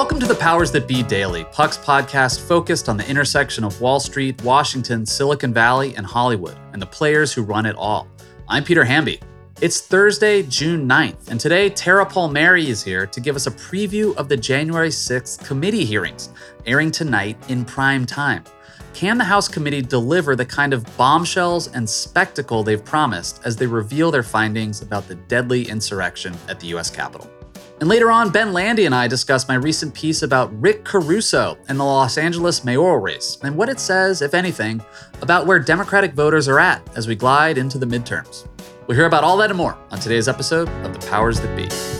Welcome to the Powers That Be Daily, Puck's podcast focused on the intersection of Wall Street, Washington, Silicon Valley, and Hollywood, and the players who run it all. I'm Peter Hamby. It's Thursday, June 9th, and today Tara Palmieri is here to give us a preview of the January 6th committee hearings, airing tonight in prime time. Can the House committee deliver the kind of bombshells and spectacle they've promised as they reveal their findings about the deadly insurrection at the U.S. Capitol? And later on, Ben Landy and I discuss my recent piece about Rick Caruso and the Los Angeles mayoral race and what it says, if anything, about where Democratic voters are at as we glide into the midterms. We'll hear about all that and more on today's episode of The Powers That Be.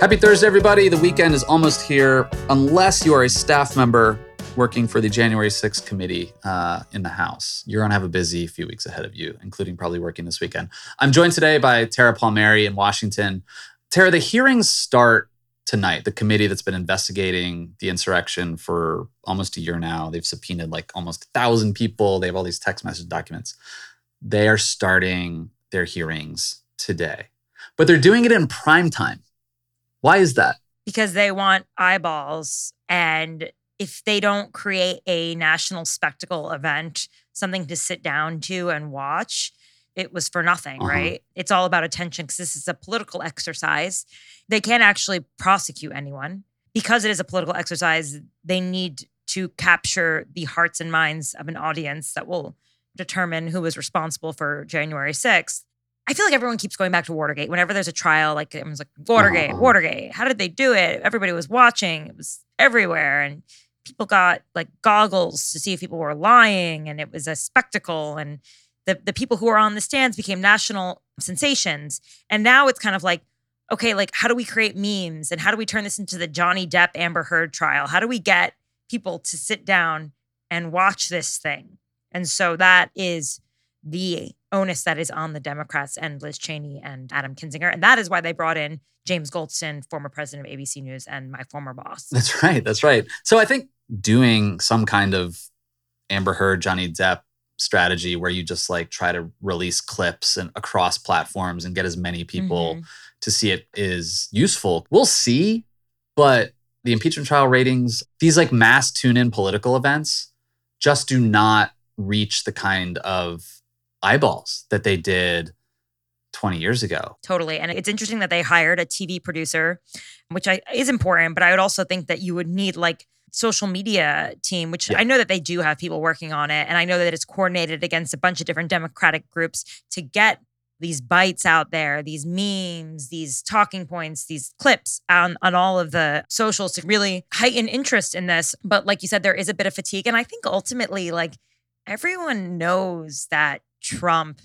Happy Thursday, everybody. The weekend is almost here. Unless you are a staff member working for the January 6th committee uh, in the House, you're going to have a busy few weeks ahead of you, including probably working this weekend. I'm joined today by Tara Palmieri in Washington. Tara, the hearings start tonight. The committee that's been investigating the insurrection for almost a year now, they've subpoenaed like almost a thousand people. They have all these text message documents. They are starting their hearings today, but they're doing it in prime time. Why is that? Because they want eyeballs. And if they don't create a national spectacle event, something to sit down to and watch, it was for nothing, uh-huh. right? It's all about attention because this is a political exercise. They can't actually prosecute anyone. Because it is a political exercise, they need to capture the hearts and minds of an audience that will determine who was responsible for January 6th. I feel like everyone keeps going back to Watergate. Whenever there's a trial, like everyone's like, Watergate, uh-huh. Watergate. How did they do it? Everybody was watching. It was everywhere. And people got like goggles to see if people were lying. And it was a spectacle. And the, the people who were on the stands became national sensations. And now it's kind of like, okay, like how do we create memes? And how do we turn this into the Johnny Depp Amber Heard trial? How do we get people to sit down and watch this thing? And so that is the onus that is on the Democrats and Liz Cheney and Adam Kinzinger. And that is why they brought in James Goldston, former president of ABC News and my former boss. That's right. That's right. So I think doing some kind of Amber Heard, Johnny Depp strategy where you just like try to release clips and across platforms and get as many people mm-hmm. to see it is useful. We'll see, but the impeachment trial ratings, these like mass tune in political events just do not reach the kind of eyeballs that they did 20 years ago. Totally. And it's interesting that they hired a TV producer, which I, is important, but I would also think that you would need like social media team, which yeah. I know that they do have people working on it. And I know that it's coordinated against a bunch of different democratic groups to get these bites out there, these memes, these talking points, these clips on, on all of the socials to really heighten interest in this. But like you said, there is a bit of fatigue. And I think ultimately, like everyone knows that Trump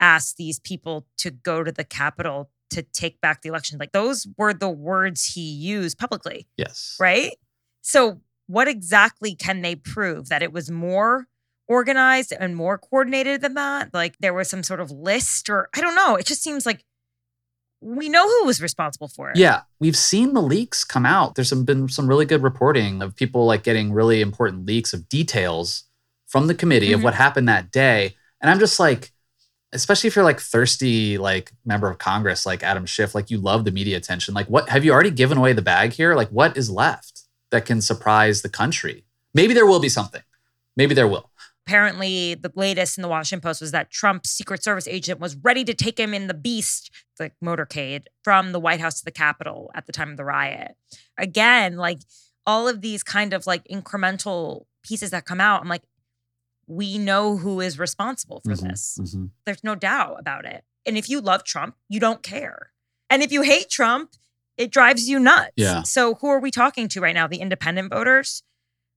asked these people to go to the Capitol to take back the election. Like those were the words he used publicly. Yes. Right. So, what exactly can they prove? That it was more organized and more coordinated than that? Like there was some sort of list, or I don't know. It just seems like we know who was responsible for it. Yeah, we've seen the leaks come out. There's some, been some really good reporting of people like getting really important leaks of details from the committee mm-hmm. of what happened that day. And I'm just like, especially if you're like thirsty, like member of Congress, like Adam Schiff, like you love the media attention. Like, what have you already given away the bag here? Like, what is left that can surprise the country? Maybe there will be something. Maybe there will. Apparently, the latest in the Washington Post was that Trump's Secret Service agent was ready to take him in the beast, the motorcade, from the White House to the Capitol at the time of the riot. Again, like all of these kind of like incremental pieces that come out, I'm like, we know who is responsible for mm-hmm, this. Mm-hmm. There's no doubt about it. And if you love Trump, you don't care. And if you hate Trump, it drives you nuts. Yeah. So who are we talking to right now? The independent voters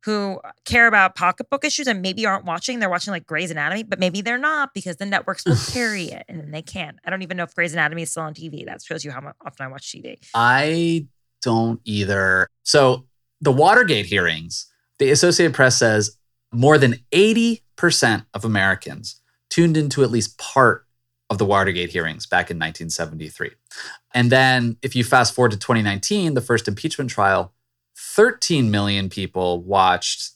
who care about pocketbook issues and maybe aren't watching. They're watching like Grey's Anatomy, but maybe they're not because the networks will carry it and then they can't. I don't even know if Grey's Anatomy is still on TV. That shows you how often I watch TV. I don't either. So the Watergate hearings, the Associated Press says more than 80% of Americans tuned into at least part of the Watergate hearings back in 1973. And then if you fast forward to 2019, the first impeachment trial, 13 million people watched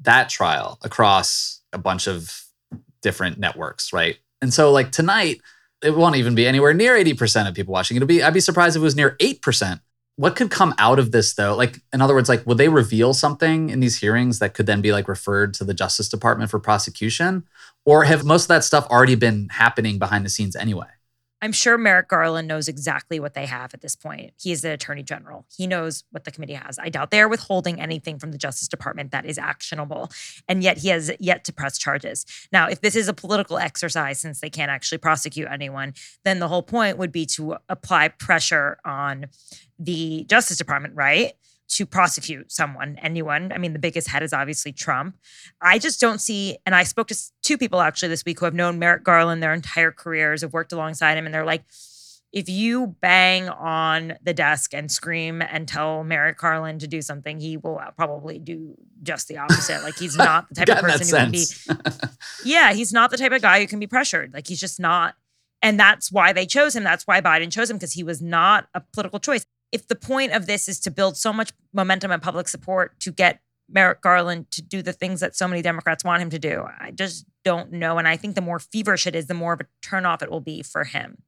that trial across a bunch of different networks, right? And so like tonight, it won't even be anywhere near 80% of people watching. It'll be I'd be surprised if it was near 8% what could come out of this though? Like in other words like would they reveal something in these hearings that could then be like referred to the justice department for prosecution? Or have most of that stuff already been happening behind the scenes anyway I'm sure Merrick Garland knows exactly what they have at this point. He is the attorney general. He knows what the committee has. I doubt they're withholding anything from the Justice Department that is actionable. And yet he has yet to press charges. Now, if this is a political exercise, since they can't actually prosecute anyone, then the whole point would be to apply pressure on the Justice Department, right? To prosecute someone, anyone. I mean, the biggest head is obviously Trump. I just don't see, and I spoke to two people actually this week who have known Merrick Garland their entire careers, have worked alongside him, and they're like, if you bang on the desk and scream and tell Merrick Garland to do something, he will uh, probably do just the opposite. Like he's not the type of person who can be. yeah, he's not the type of guy who can be pressured. Like he's just not. And that's why they chose him. That's why Biden chose him because he was not a political choice if the point of this is to build so much momentum and public support to get Merrick Garland to do the things that so many Democrats want him to do, I just don't know. And I think the more feverish it is, the more of a turnoff it will be for him.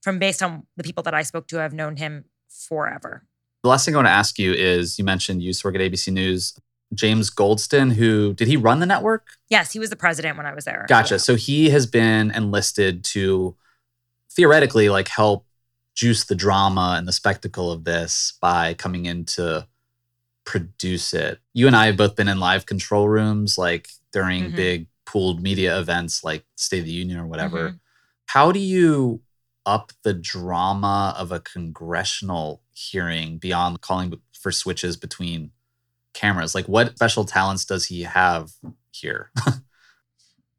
From based on the people that I spoke to, I've known him forever. The last thing I want to ask you is you mentioned you used to work at ABC News. James Goldston, who did he run the network? Yes, he was the president when I was there. Gotcha. So he has been enlisted to theoretically like help juice the drama and the spectacle of this by coming in to produce it. You and I have both been in live control rooms, like during mm-hmm. big pooled media events like State of the Union or whatever. Mm-hmm. How do you up the drama of a congressional hearing beyond calling for switches between cameras? Like, what special talents does he have here?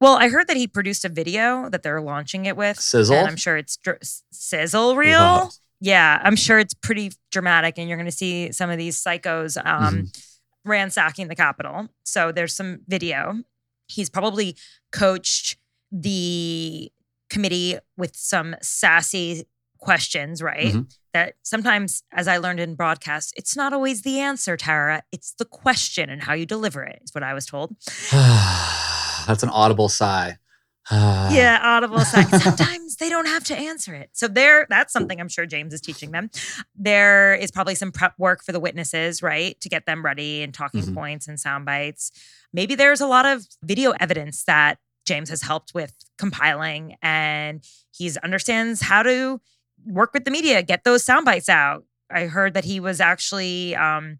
Well, I heard that he produced a video that they're launching it with. Sizzle. I'm sure it's dr- sizzle reel. Wow. Yeah, I'm sure it's pretty dramatic, and you're going to see some of these psychos um, mm-hmm. ransacking the Capitol. So there's some video. He's probably coached the committee with some sassy questions, right? Mm-hmm. That sometimes, as I learned in broadcast, it's not always the answer, Tara. It's the question and how you deliver it, is what I was told. that's an audible sigh. yeah, audible sigh. Sometimes they don't have to answer it. So there, that's something I'm sure James is teaching them. There is probably some prep work for the witnesses, right, to get them ready and talking mm-hmm. points and sound bites. Maybe there's a lot of video evidence that James has helped with compiling, and he understands how to work with the media, get those sound bites out. I heard that he was actually um,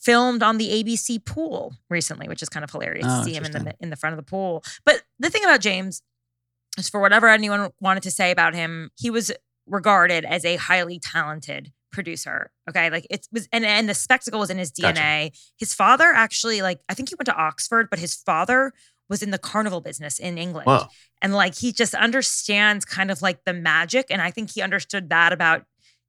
filmed on the ABC pool recently, which is kind of hilarious oh, to see him in the in the front of the pool. But the thing about James, is, for whatever anyone wanted to say about him, he was regarded as a highly talented producer. Okay. Like it was and, and the spectacle was in his DNA. Gotcha. His father actually, like, I think he went to Oxford, but his father was in the carnival business in England. And like he just understands kind of like the magic. And I think he understood that about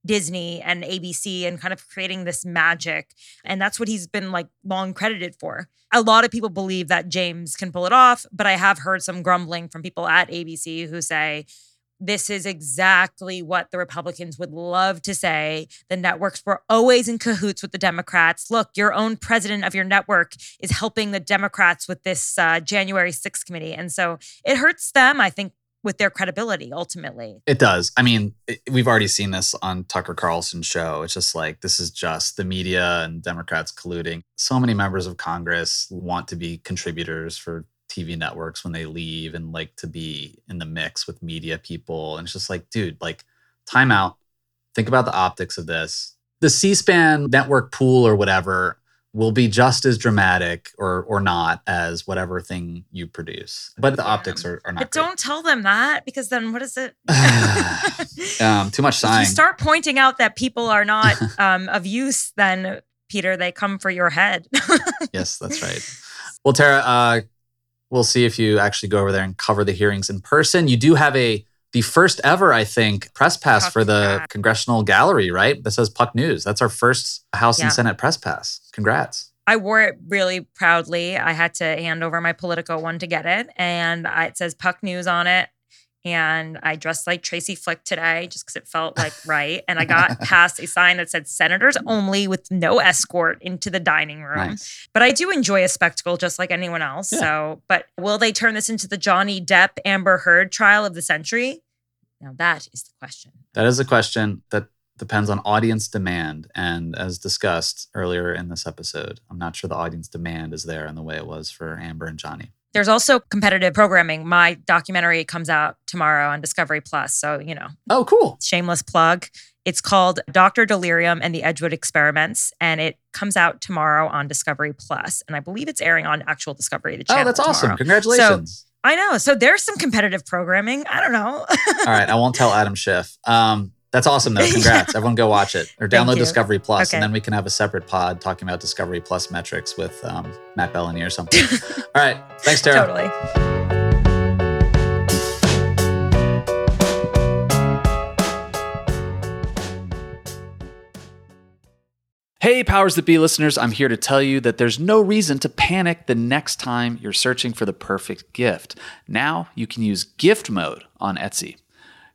Disney and ABC and kind of creating this magic. And that's what he's been like long credited for. A lot of people believe that James can pull it off, but I have heard some grumbling from people at ABC who say, this is exactly what the Republicans would love to say. The networks were always in cahoots with the Democrats. Look, your own president of your network is helping the Democrats with this uh, January 6th committee. And so it hurts them, I think, with their credibility ultimately. It does. I mean, it, we've already seen this on Tucker Carlson's show. It's just like this is just the media and Democrats colluding. So many members of Congress want to be contributors for TV networks when they leave and like to be in the mix with media people. And it's just like, dude, like, time out. Think about the optics of this. The C SPAN network pool or whatever will be just as dramatic or or not as whatever thing you produce. But the optics are, are not. But great. don't tell them that because then what is it? um, too much sighing. If you start pointing out that people are not um, of use, then Peter, they come for your head. yes, that's right. Well, Tara, uh, we'll see if you actually go over there and cover the hearings in person. You do have a the first ever, I think, press pass Puck for the Puck. Congressional Gallery, right? That says Puck News. That's our first House yeah. and Senate press pass. Congrats. I wore it really proudly. I had to hand over my Politico one to get it, and it says Puck News on it and I dressed like Tracy Flick today just because it felt like right. And I got past a sign that said senators only with no escort into the dining room. Nice. But I do enjoy a spectacle just like anyone else. Yeah. So, but will they turn this into the Johnny Depp Amber Heard trial of the century? Now that is the question. That is a question that depends on audience demand. And as discussed earlier in this episode, I'm not sure the audience demand is there in the way it was for Amber and Johnny. There's also competitive programming. My documentary comes out tomorrow on Discovery Plus. So, you know. Oh, cool. Shameless plug. It's called Dr. Delirium and the Edgewood Experiments, and it comes out tomorrow on Discovery Plus. And I believe it's airing on actual Discovery, the channel. Oh, that's tomorrow. awesome. Congratulations. So, I know. So there's some competitive programming. I don't know. All right. I won't tell Adam Schiff. Um, that's awesome, though. Congrats. Everyone go watch it or download Discovery Plus, okay. and then we can have a separate pod talking about Discovery Plus metrics with um, Matt Belloni or something. All right. Thanks, Tara. Totally. Hey, Powers That Be listeners, I'm here to tell you that there's no reason to panic the next time you're searching for the perfect gift. Now you can use gift mode on Etsy.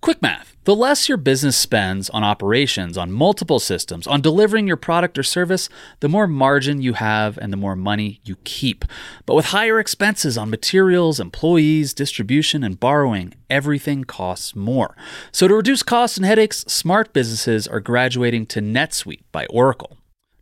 Quick math. The less your business spends on operations, on multiple systems, on delivering your product or service, the more margin you have and the more money you keep. But with higher expenses on materials, employees, distribution, and borrowing, everything costs more. So to reduce costs and headaches, smart businesses are graduating to NetSuite by Oracle.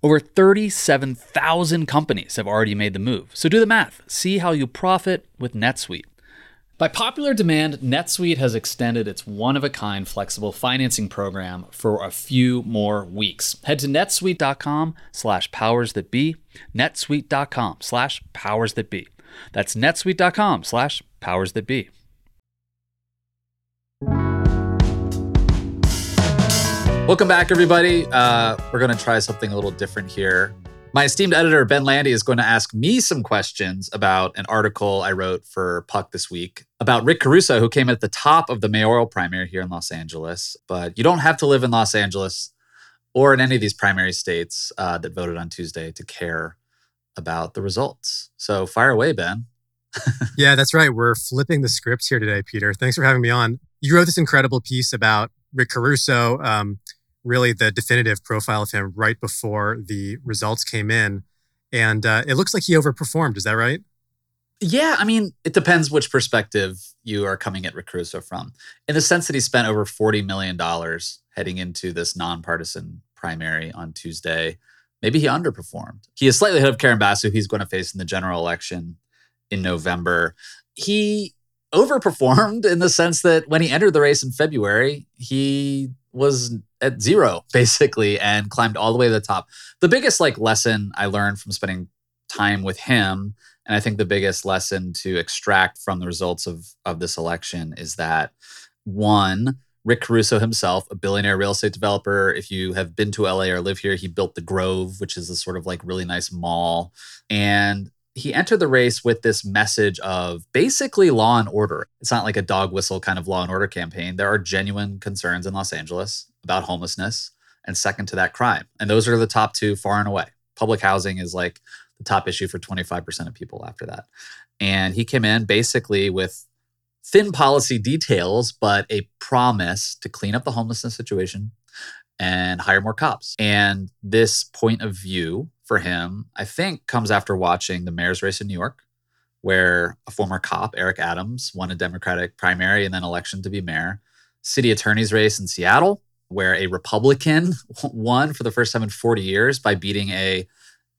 Over 37,000 companies have already made the move. So do the math. See how you profit with NetSuite. By popular demand, NetSuite has extended its one of a kind flexible financing program for a few more weeks. Head to netsuite.com slash powers that be, netsuite.com slash powers that be. That's netsuite.com slash powers that be. Welcome back, everybody. Uh, we're going to try something a little different here. My esteemed editor, Ben Landy, is going to ask me some questions about an article I wrote for Puck this week about Rick Caruso, who came at the top of the mayoral primary here in Los Angeles. But you don't have to live in Los Angeles or in any of these primary states uh, that voted on Tuesday to care about the results. So fire away, Ben. yeah, that's right. We're flipping the scripts here today, Peter. Thanks for having me on. You wrote this incredible piece about Rick Caruso. Um, really the definitive profile of him right before the results came in. And uh, it looks like he overperformed. Is that right? Yeah, I mean, it depends which perspective you are coming at Rick Caruso from. In the sense that he spent over $40 million heading into this nonpartisan primary on Tuesday, maybe he underperformed. He is slightly ahead of Karen who he's going to face in the general election in November. He overperformed in the sense that when he entered the race in February, he was at zero basically and climbed all the way to the top. The biggest like lesson I learned from spending time with him and I think the biggest lesson to extract from the results of of this election is that one Rick Caruso himself, a billionaire real estate developer. If you have been to LA or live here, he built the Grove, which is a sort of like really nice mall. And he entered the race with this message of basically law and order. It's not like a dog whistle kind of law and order campaign. There are genuine concerns in Los Angeles about homelessness and second to that crime. And those are the top two far and away. Public housing is like the top issue for 25% of people after that. And he came in basically with thin policy details, but a promise to clean up the homelessness situation and hire more cops. And this point of view for him, I think, comes after watching the mayor's race in New York, where a former cop, Eric Adams, won a Democratic primary and then election to be mayor. City attorney's race in Seattle, where a Republican won for the first time in 40 years by beating a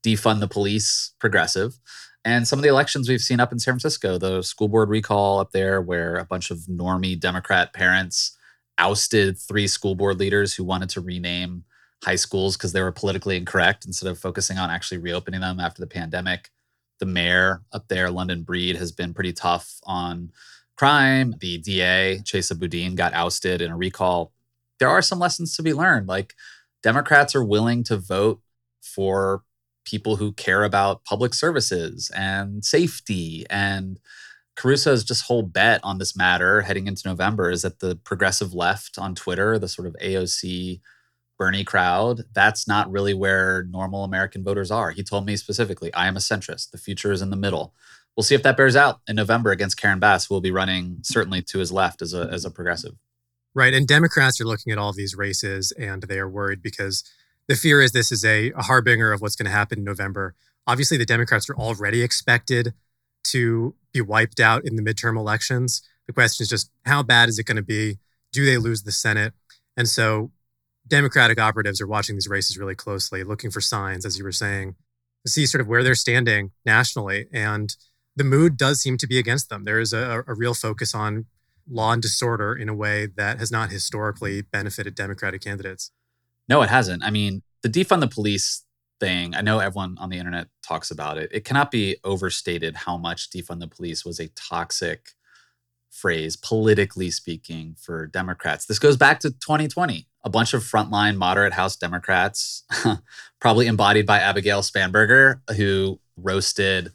defund the police progressive. And some of the elections we've seen up in San Francisco, the school board recall up there, where a bunch of normie Democrat parents ousted three school board leaders who wanted to rename high schools because they were politically incorrect instead of focusing on actually reopening them after the pandemic. The mayor up there, London Breed, has been pretty tough on crime. The DA, Chesa Boudin, got ousted in a recall. There are some lessons to be learned. Like Democrats are willing to vote for people who care about public services and safety and Caruso's just whole bet on this matter heading into November is that the progressive left on Twitter, the sort of AOC Bernie crowd, that's not really where normal American voters are. He told me specifically, I am a centrist. The future is in the middle. We'll see if that bears out in November against Karen Bass, who will be running certainly to his left as a, as a progressive. Right. And Democrats are looking at all these races and they are worried because the fear is this is a, a harbinger of what's going to happen in November. Obviously, the Democrats are already expected to be wiped out in the midterm elections. The question is just how bad is it going to be? Do they lose the Senate? And so Democratic operatives are watching these races really closely, looking for signs, as you were saying, to see sort of where they're standing nationally. And the mood does seem to be against them. There is a, a real focus on law and disorder in a way that has not historically benefited Democratic candidates. No, it hasn't. I mean, the defund the police thing, I know everyone on the internet talks about it. It cannot be overstated how much defund the police was a toxic phrase, politically speaking, for Democrats. This goes back to 2020 a bunch of frontline moderate House Democrats, probably embodied by Abigail Spanberger, who roasted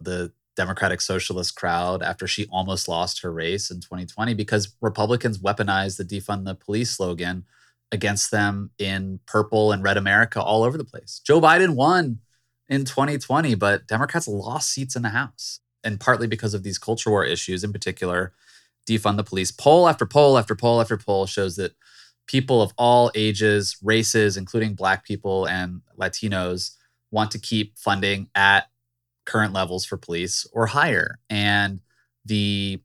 the Democratic Socialist crowd after she almost lost her race in 2020 because Republicans weaponized the defund the police slogan against them in purple and red America all over the place. Joe Biden won in 2020, but Democrats lost seats in the House, and partly because of these culture war issues, in particular, defund the police. Poll after poll after poll after poll shows that people of all ages, races, including Black people and Latinos, want to keep funding at current levels for police or higher. And the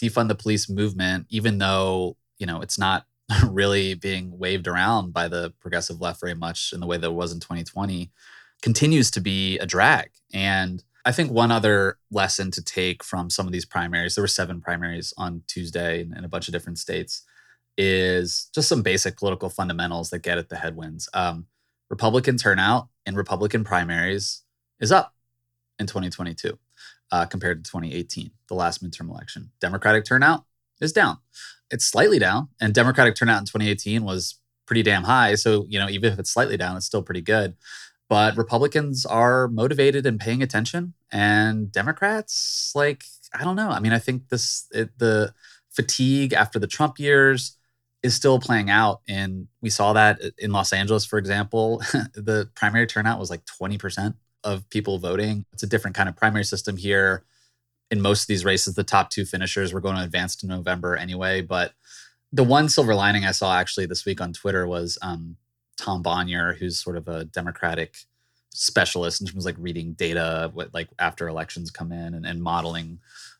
defund the police movement, even though you know it's not really being waved around by the progressive left very much in the way that it was in 2020, continues to be a drag. And I think one other lesson to take from some of these primaries, there were seven primaries on Tuesday in, a bunch of different states, is just some basic political fundamentals that get at the headwinds. Um, Republican turnout in Republican primaries is up in 2022 uh, compared to 2018, the last midterm election. Democratic turnout is down. It's slightly down, and Democratic turnout in 2018 was pretty damn high. So, you know, even if it's slightly down, it's still pretty good. But Republicans are motivated and paying attention, and Democrats, like, I don't know. I mean, I think this it, the fatigue after the Trump years is still playing out, and we saw that in Los Angeles, for example. the primary turnout was like 20 percent of people voting. It's a different kind of primary system here. In most of these races, the top two finishers were going to advance to November anyway. But the one silver lining I saw actually this week on Twitter was um, Tom Bonier, who's sort of a Democratic specialist in terms of like reading data, what like after elections come in and, and modeling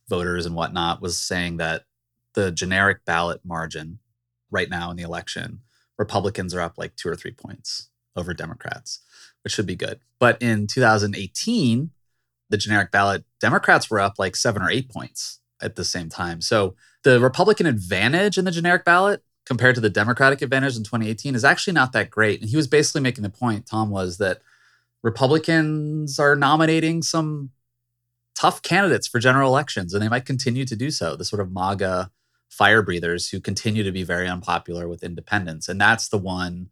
voters and whatnot, was saying that the generic ballot margin right now in the election, Republicans are up like two or three points over Democrats, which should be good. But in 2018, the generic ballot, Democrats were up like seven or eight points at the same time. So the Republican advantage in the generic ballot compared to the Democratic advantage in 2018 is actually not that great. And he was basically making the point, Tom, was that Republicans are nominating some tough candidates for general elections, and they might continue to do so. The sort of MAGA fire breathers who continue to be very unpopular with independents. And that's the one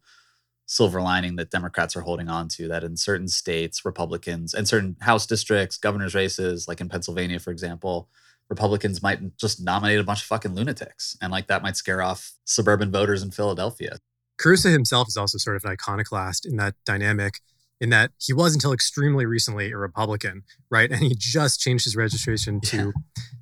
silver lining that Democrats are holding on to that in certain states, Republicans and certain House districts, governor's races, like in Pennsylvania, for example, Republicans might just nominate a bunch of fucking lunatics. And like that might scare off suburban voters in Philadelphia. Caruso himself is also sort of an iconoclast in that dynamic, in that he was until extremely recently a Republican, right? And he just changed his registration to yeah.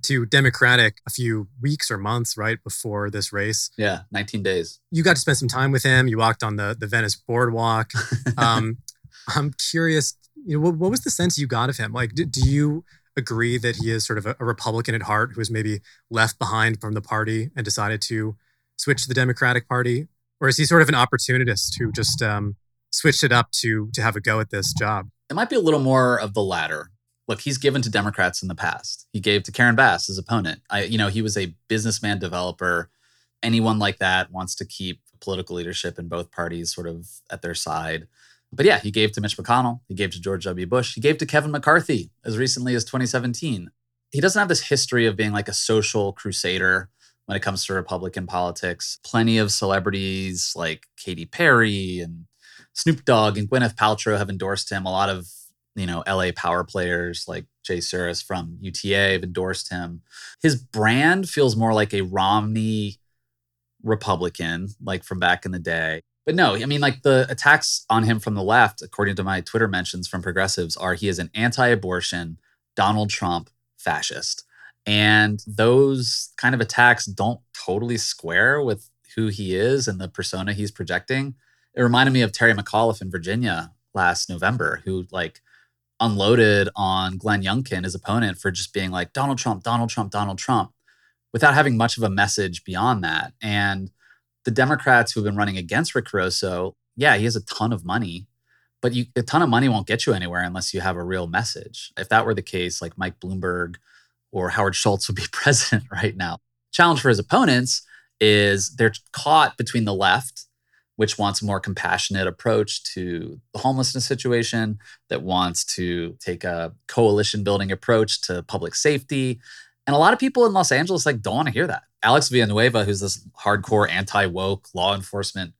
To Democratic a few weeks or months, right, before this race. Yeah, 19 days. You got to spend some time with him. You walked on the the Venice boardwalk. um, I'm curious, you know, what, what was the sense you got of him? Like, do, do you agree that he is sort of a, a Republican at heart who was maybe left behind from the party and decided to switch to the Democratic Party? Or is he sort of an opportunist who just um, switched it up to to have a go at this job? It might be a little more of the latter. Look, he's given to Democrats in the past. He gave to Karen Bass, his opponent. I, you know, he was a businessman developer. Anyone like that wants to keep political leadership in both parties sort of at their side. But yeah, he gave to Mitch McConnell, he gave to George W. Bush, he gave to Kevin McCarthy as recently as 2017. He doesn't have this history of being like a social crusader when it comes to Republican politics. Plenty of celebrities like Katy Perry and Snoop Dogg and Gwyneth Paltrow have endorsed him. A lot of you know LA power players like Jay Sures from UTA have endorsed him. His brand feels more like a Romney Republican, like from back in the day. But no, I mean, like the attacks on him from the left, according to my Twitter mentions from progressives, are he is an anti abortion, Donald Trump fascist. And those kind of attacks don't totally square with who he is and the persona he's projecting. It reminded me of Terry McAuliffe in Virginia last November, who like unloaded on Glenn Youngkin, his opponent, for just being like, Donald Trump, Donald Trump, Donald Trump, without having much of a message beyond that. And the Democrats who have been running against Rick Caruso, yeah, he has a ton of money, but you, a ton of money won't get you anywhere unless you have a real message. If that were the case, like Mike Bloomberg or Howard Schultz would be president right now. Challenge for his opponents is they're caught between the left, which wants a more compassionate approach to the homelessness situation, that wants to take a coalition building approach to public safety. And a lot of people in Los Angeles like don't want to hear that. Alex Villanueva, who's this hardcore anti woke law enforcement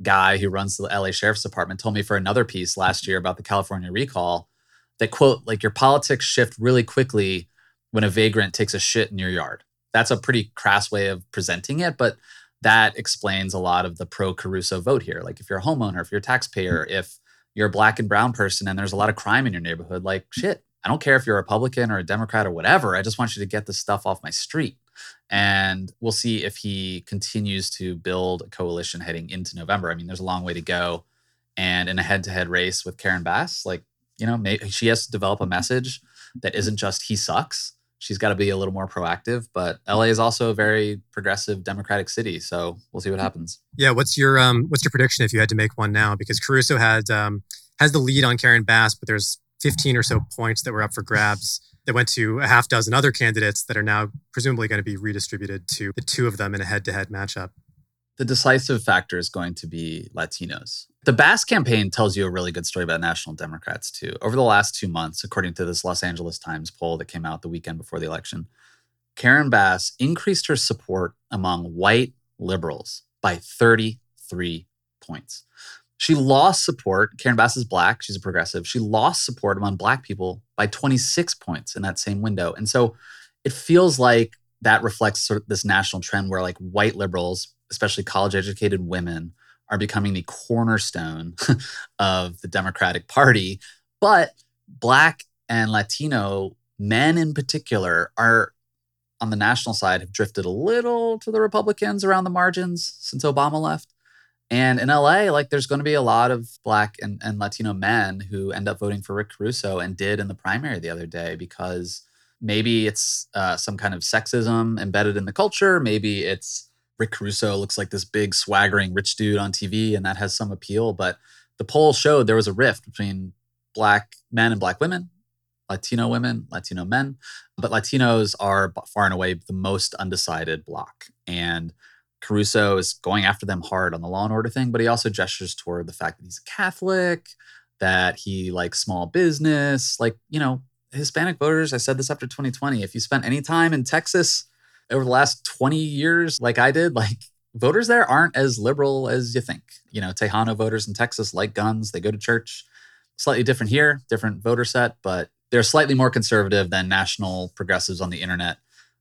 guy who runs the LA Sheriff's Department, told me for another piece last year about the California recall that, quote, like your politics shift really quickly when a vagrant takes a shit in your yard. That's a pretty crass way of presenting it, but that explains a lot of the pro Caruso vote here. Like if you're a homeowner, if you're a taxpayer, mm-hmm. if you're a black and brown person and there's a lot of crime in your neighborhood, like shit, I don't care if you're a Republican or a Democrat or whatever. I just want you to get this stuff off my street. And we'll see if he continues to build a coalition heading into November. I mean, there's a long way to go. And in a head to head race with Karen Bass, like, you know, she has to develop a message that isn't just he sucks. She's got to be a little more proactive. But LA is also a very progressive Democratic city. So we'll see what happens. Yeah. What's your um what's your prediction if you had to make one now? Because Caruso had um has the lead on Karen Bass, but there's 15 or so points that were up for grabs that went to a half dozen other candidates that are now presumably going to be redistributed to the two of them in a head to head matchup. The decisive factor is going to be Latinos. The Bass campaign tells you a really good story about national Democrats, too. Over the last two months, according to this Los Angeles Times poll that came out the weekend before the election, Karen Bass increased her support among white liberals by 33 points. She lost support. Karen Bass is black. She's a progressive. She lost support among black people by 26 points in that same window. And so it feels like that reflects sort of this national trend where like white liberals, especially college educated women, are becoming the cornerstone of the Democratic Party. But black and Latino men in particular are on the national side have drifted a little to the Republicans around the margins since Obama left. And in LA, like there's going to be a lot of black and, and Latino men who end up voting for Rick Caruso and did in the primary the other day because maybe it's uh, some kind of sexism embedded in the culture. Maybe it's Rick Caruso looks like this big swaggering rich dude on TV and that has some appeal. But the poll showed there was a rift between black men and black women, Latino women, Latino men. But Latinos are far and away the most undecided block. And Caruso is going after them hard on the law and order thing, but he also gestures toward the fact that he's a Catholic, that he likes small business. Like, you know, Hispanic voters, I said this after 2020, if you spent any time in Texas over the last 20 years, like I did, like voters there aren't as liberal as you think. You know, Tejano voters in Texas like guns, they go to church. Slightly different here, different voter set, but they're slightly more conservative than national progressives on the internet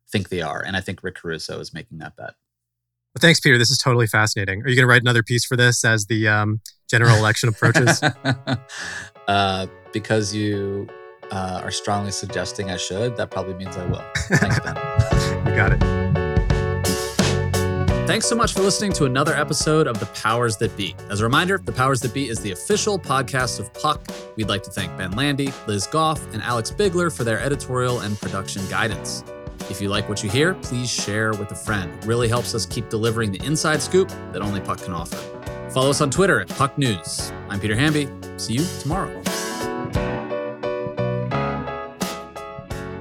think they are. And I think Rick Caruso is making that bet. Well, thanks, Peter. This is totally fascinating. Are you going to write another piece for this as the um, general election approaches? uh, because you uh, are strongly suggesting I should, that probably means I will. Thanks, Ben. you got it. Thanks so much for listening to another episode of The Powers That Be. As a reminder, The Powers That Be is the official podcast of Puck. We'd like to thank Ben Landy, Liz Goff, and Alex Bigler for their editorial and production guidance. If you like what you hear, please share with a friend. It really helps us keep delivering the inside scoop that only Puck can offer. Follow us on Twitter at Puck News. I'm Peter Hamby. See you tomorrow.